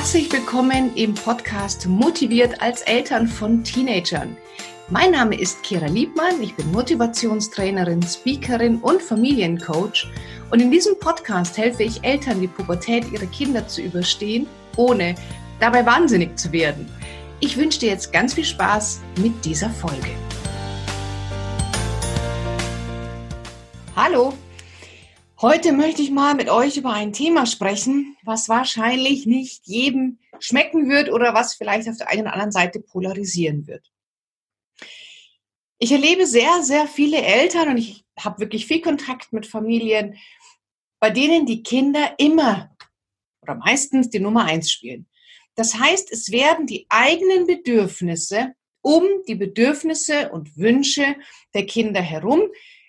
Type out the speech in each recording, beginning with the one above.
Herzlich willkommen im Podcast Motiviert als Eltern von Teenagern. Mein Name ist Kira Liebmann, ich bin Motivationstrainerin, Speakerin und Familiencoach und in diesem Podcast helfe ich Eltern, die Pubertät ihrer Kinder zu überstehen, ohne dabei wahnsinnig zu werden. Ich wünsche dir jetzt ganz viel Spaß mit dieser Folge. Hallo, Heute möchte ich mal mit euch über ein Thema sprechen, was wahrscheinlich nicht jedem schmecken wird oder was vielleicht auf der einen oder anderen Seite polarisieren wird. Ich erlebe sehr, sehr viele Eltern und ich habe wirklich viel Kontakt mit Familien, bei denen die Kinder immer oder meistens die Nummer eins spielen. Das heißt, es werden die eigenen Bedürfnisse um die Bedürfnisse und Wünsche der Kinder herum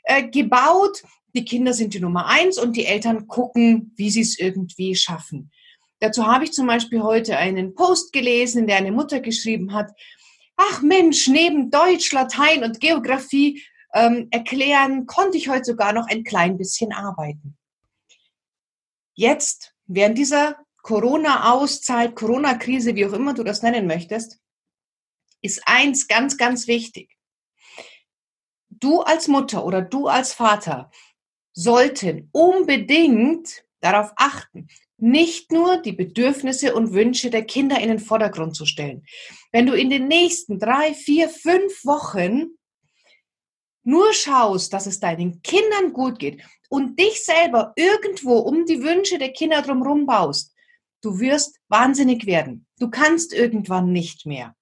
äh, gebaut, die Kinder sind die Nummer eins und die Eltern gucken, wie sie es irgendwie schaffen. Dazu habe ich zum Beispiel heute einen Post gelesen, in der eine Mutter geschrieben hat, ach Mensch, neben Deutsch, Latein und Geografie ähm, erklären, konnte ich heute sogar noch ein klein bisschen arbeiten. Jetzt, während dieser Corona-Auszeit, Corona-Krise, wie auch immer du das nennen möchtest, ist eins ganz, ganz wichtig. Du als Mutter oder du als Vater sollten unbedingt darauf achten, nicht nur die Bedürfnisse und Wünsche der Kinder in den Vordergrund zu stellen. Wenn du in den nächsten drei, vier, fünf Wochen nur schaust, dass es deinen Kindern gut geht und dich selber irgendwo um die Wünsche der Kinder drumherum baust, du wirst wahnsinnig werden. Du kannst irgendwann nicht mehr.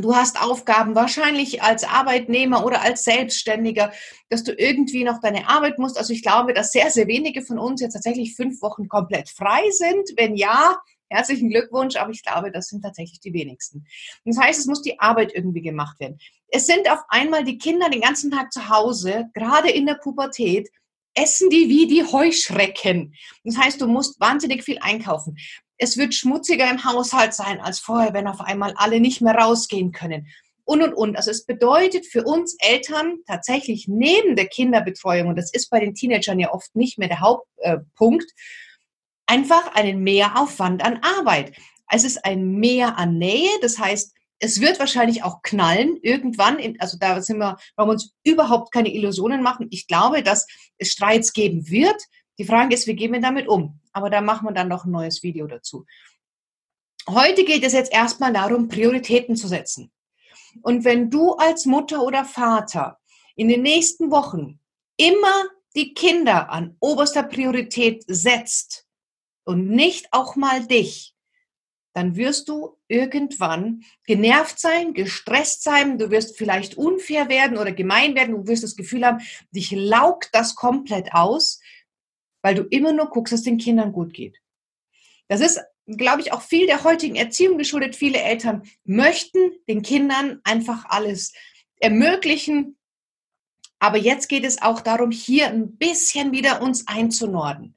Du hast Aufgaben wahrscheinlich als Arbeitnehmer oder als Selbstständiger, dass du irgendwie noch deine Arbeit musst. Also ich glaube, dass sehr, sehr wenige von uns jetzt tatsächlich fünf Wochen komplett frei sind. Wenn ja, herzlichen Glückwunsch, aber ich glaube, das sind tatsächlich die wenigsten. Das heißt, es muss die Arbeit irgendwie gemacht werden. Es sind auf einmal die Kinder den ganzen Tag zu Hause, gerade in der Pubertät, essen die wie die Heuschrecken. Das heißt, du musst wahnsinnig viel einkaufen es wird schmutziger im Haushalt sein als vorher, wenn auf einmal alle nicht mehr rausgehen können. Und, und, und. Also es bedeutet für uns Eltern tatsächlich neben der Kinderbetreuung, und das ist bei den Teenagern ja oft nicht mehr der Hauptpunkt, einfach einen Mehraufwand an Arbeit. Es ist ein Mehr an Nähe, das heißt, es wird wahrscheinlich auch knallen irgendwann. Also da sind wir, wollen wir uns überhaupt keine Illusionen machen. Ich glaube, dass es Streits geben wird. Die Frage ist, wie gehen wir damit um? Aber da machen wir dann noch ein neues Video dazu. Heute geht es jetzt erstmal darum, Prioritäten zu setzen. Und wenn du als Mutter oder Vater in den nächsten Wochen immer die Kinder an oberster Priorität setzt und nicht auch mal dich, dann wirst du irgendwann genervt sein, gestresst sein, du wirst vielleicht unfair werden oder gemein werden, du wirst das Gefühl haben, dich laugt das komplett aus, weil du immer nur guckst, dass den Kindern gut geht. Das ist, glaube ich, auch viel der heutigen Erziehung geschuldet. Viele Eltern möchten den Kindern einfach alles ermöglichen. Aber jetzt geht es auch darum, hier ein bisschen wieder uns einzunorden.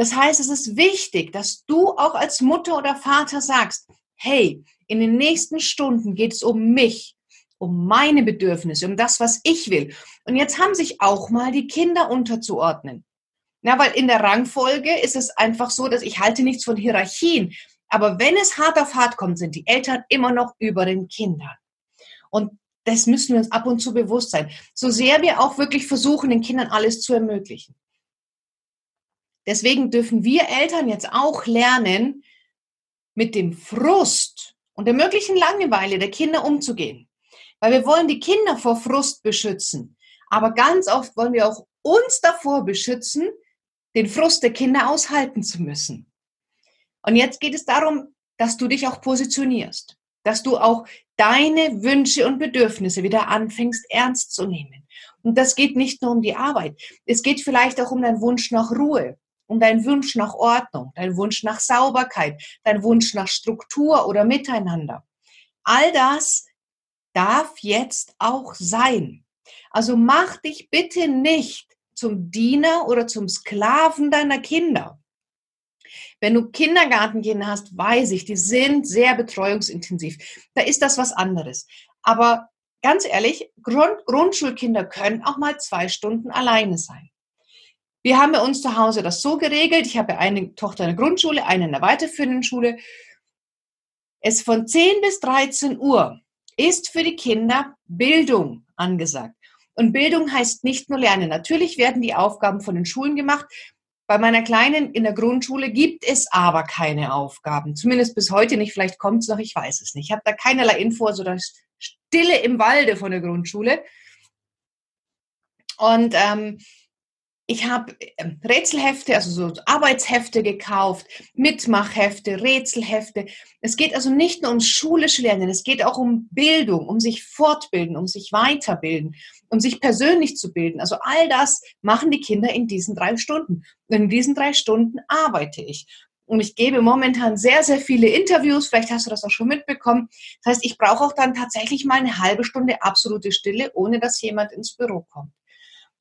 Das heißt, es ist wichtig, dass du auch als Mutter oder Vater sagst, hey, in den nächsten Stunden geht es um mich, um meine Bedürfnisse, um das, was ich will. Und jetzt haben sich auch mal die Kinder unterzuordnen. Na, weil in der Rangfolge ist es einfach so, dass ich halte nichts von Hierarchien. Aber wenn es hart auf hart kommt, sind die Eltern immer noch über den Kindern. Und das müssen wir uns ab und zu bewusst sein. So sehr wir auch wirklich versuchen, den Kindern alles zu ermöglichen. Deswegen dürfen wir Eltern jetzt auch lernen, mit dem Frust und der möglichen Langeweile der Kinder umzugehen. Weil wir wollen die Kinder vor Frust beschützen. Aber ganz oft wollen wir auch uns davor beschützen, den Frust der Kinder aushalten zu müssen. Und jetzt geht es darum, dass du dich auch positionierst, dass du auch deine Wünsche und Bedürfnisse wieder anfängst ernst zu nehmen. Und das geht nicht nur um die Arbeit. Es geht vielleicht auch um deinen Wunsch nach Ruhe, um deinen Wunsch nach Ordnung, deinen Wunsch nach Sauberkeit, deinen Wunsch nach Struktur oder Miteinander. All das darf jetzt auch sein. Also mach dich bitte nicht zum Diener oder zum Sklaven deiner Kinder. Wenn du Kindergartenkinder hast, weiß ich, die sind sehr betreuungsintensiv. Da ist das was anderes. Aber ganz ehrlich, Grund Grundschulkinder können auch mal zwei Stunden alleine sein. Wir haben bei uns zu Hause das so geregelt. Ich habe eine Tochter in der Grundschule, eine in der weiterführenden Schule. Es von 10 bis 13 Uhr ist für die Kinder Bildung angesagt. Und Bildung heißt nicht nur Lernen. Natürlich werden die Aufgaben von den Schulen gemacht. Bei meiner Kleinen in der Grundschule gibt es aber keine Aufgaben. Zumindest bis heute nicht. Vielleicht kommt es noch, ich weiß es nicht. Ich habe da keinerlei Info, also das Stille im Walde von der Grundschule. Und ähm, ich habe ähm, Rätselhefte, also so Arbeitshefte gekauft, Mitmachhefte, Rätselhefte. Es geht also nicht nur ums schulische Lernen, es geht auch um Bildung, um sich fortbilden, um sich weiterbilden, um sich persönlich zu bilden. Also all das machen die Kinder in diesen drei Stunden. Und in diesen drei Stunden arbeite ich. Und ich gebe momentan sehr, sehr viele Interviews. Vielleicht hast du das auch schon mitbekommen. Das heißt, ich brauche auch dann tatsächlich mal eine halbe Stunde absolute Stille, ohne dass jemand ins Büro kommt.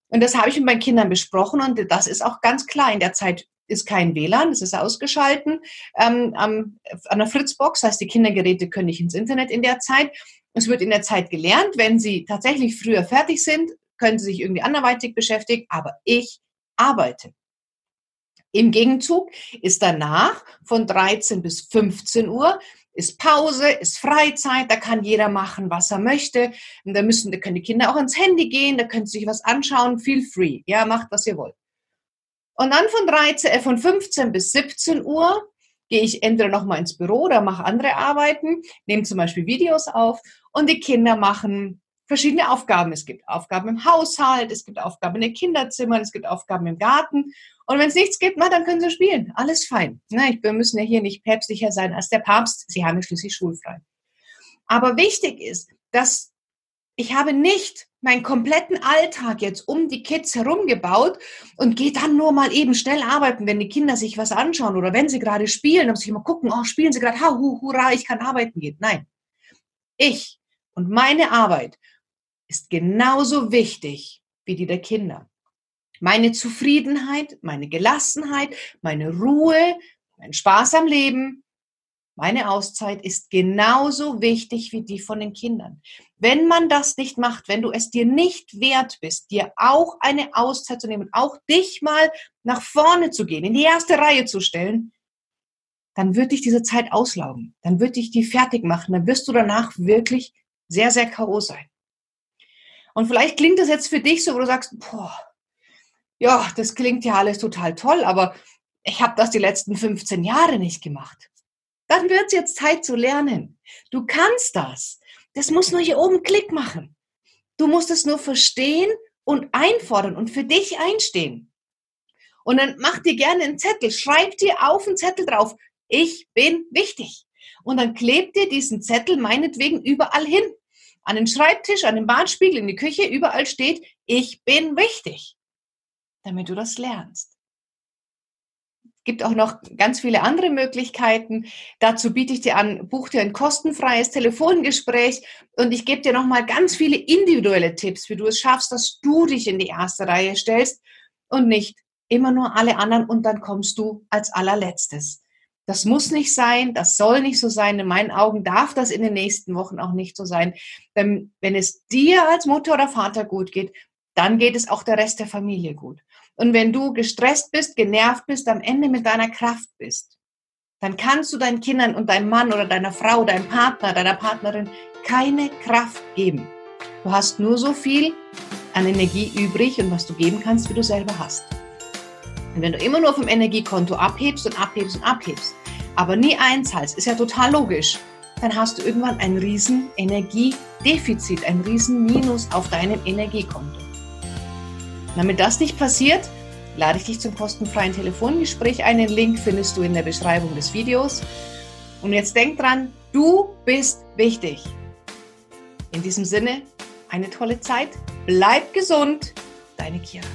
Und das habe ich mit meinen Kindern besprochen und das ist auch ganz klar. In der Zeit ist kein WLAN, es ist ausgeschalten ähm, an der Fritzbox. Das heißt, die Kindergeräte können nicht ins Internet in der Zeit. Es wird in der Zeit gelernt. Wenn sie tatsächlich früher fertig sind, können sie sich irgendwie anderweitig beschäftigen. Aber ich arbeite. Im Gegenzug ist danach von 13 bis 15 Uhr ist Pause, ist Freizeit, da kann jeder machen, was er möchte. Und da müssen, da können die Kinder auch ans Handy gehen, da können sie sich was anschauen, feel free. Ja, macht, was ihr wollt. Und dann von 13, äh, von 15 bis 17 Uhr gehe ich entweder nochmal ins Büro oder mache andere Arbeiten, nehme zum Beispiel Videos auf und die Kinder machen verschiedene Aufgaben. Es gibt Aufgaben im Haushalt, es gibt Aufgaben in den Kinderzimmern, es gibt Aufgaben im Garten. Und wenn es nichts gibt, na, dann können sie spielen. Alles fein. Na, ich, wir müssen ja hier nicht päpstlicher sein als der Papst. Sie haben ja schließlich schulfrei. Aber wichtig ist, dass ich habe nicht meinen kompletten Alltag jetzt um die Kids herum gebaut und gehe dann nur mal eben schnell arbeiten, wenn die Kinder sich was anschauen oder wenn sie gerade spielen, muss ich immer gucken, oh, spielen sie gerade, ha, hu, hurra, ich kann arbeiten gehen. Nein. Ich und meine Arbeit ist genauso wichtig wie die der Kinder. Meine Zufriedenheit, meine Gelassenheit, meine Ruhe, mein Spaß am Leben, meine Auszeit ist genauso wichtig wie die von den Kindern. Wenn man das nicht macht, wenn du es dir nicht wert bist, dir auch eine Auszeit zu nehmen, auch dich mal nach vorne zu gehen, in die erste Reihe zu stellen, dann wird dich diese Zeit auslaugen. Dann wird dich die fertig machen. Dann wirst du danach wirklich sehr, sehr K.O. sein. Und vielleicht klingt das jetzt für dich so, wo du sagst, boah, ja, das klingt ja alles total toll, aber ich habe das die letzten 15 Jahre nicht gemacht. Dann wird es jetzt Zeit zu lernen. Du kannst das. Das muss nur hier oben Klick machen. Du musst es nur verstehen und einfordern und für dich einstehen. Und dann mach dir gerne einen Zettel, schreib dir auf einen Zettel drauf, ich bin wichtig. Und dann klebt dir diesen Zettel meinetwegen überall hin an den Schreibtisch, an den Badspiegel, in die Küche, überall steht, ich bin wichtig, damit du das lernst. Es gibt auch noch ganz viele andere Möglichkeiten. Dazu biete ich dir an, buch dir ein kostenfreies Telefongespräch und ich gebe dir nochmal ganz viele individuelle Tipps, wie du es schaffst, dass du dich in die erste Reihe stellst und nicht immer nur alle anderen und dann kommst du als allerletztes. Das muss nicht sein, das soll nicht so sein. In meinen Augen darf das in den nächsten Wochen auch nicht so sein. Denn wenn es dir als Mutter oder Vater gut geht, dann geht es auch der Rest der Familie gut. Und wenn du gestresst bist, genervt bist, am Ende mit deiner Kraft bist, dann kannst du deinen Kindern und deinem Mann oder deiner Frau, deinem Partner, deiner Partnerin keine Kraft geben. Du hast nur so viel an Energie übrig und was du geben kannst, wie du selber hast. Und wenn du immer nur vom Energiekonto abhebst und abhebst und abhebst, aber nie einzahlst, ist ja total logisch, dann hast du irgendwann ein riesen Energiedefizit, ein riesen Minus auf deinem Energiekonto. Damit das nicht passiert, lade ich dich zum kostenfreien Telefongespräch ein. Den Link findest du in der Beschreibung des Videos. Und jetzt denk dran, du bist wichtig. In diesem Sinne, eine tolle Zeit. Bleib gesund. Deine Kira.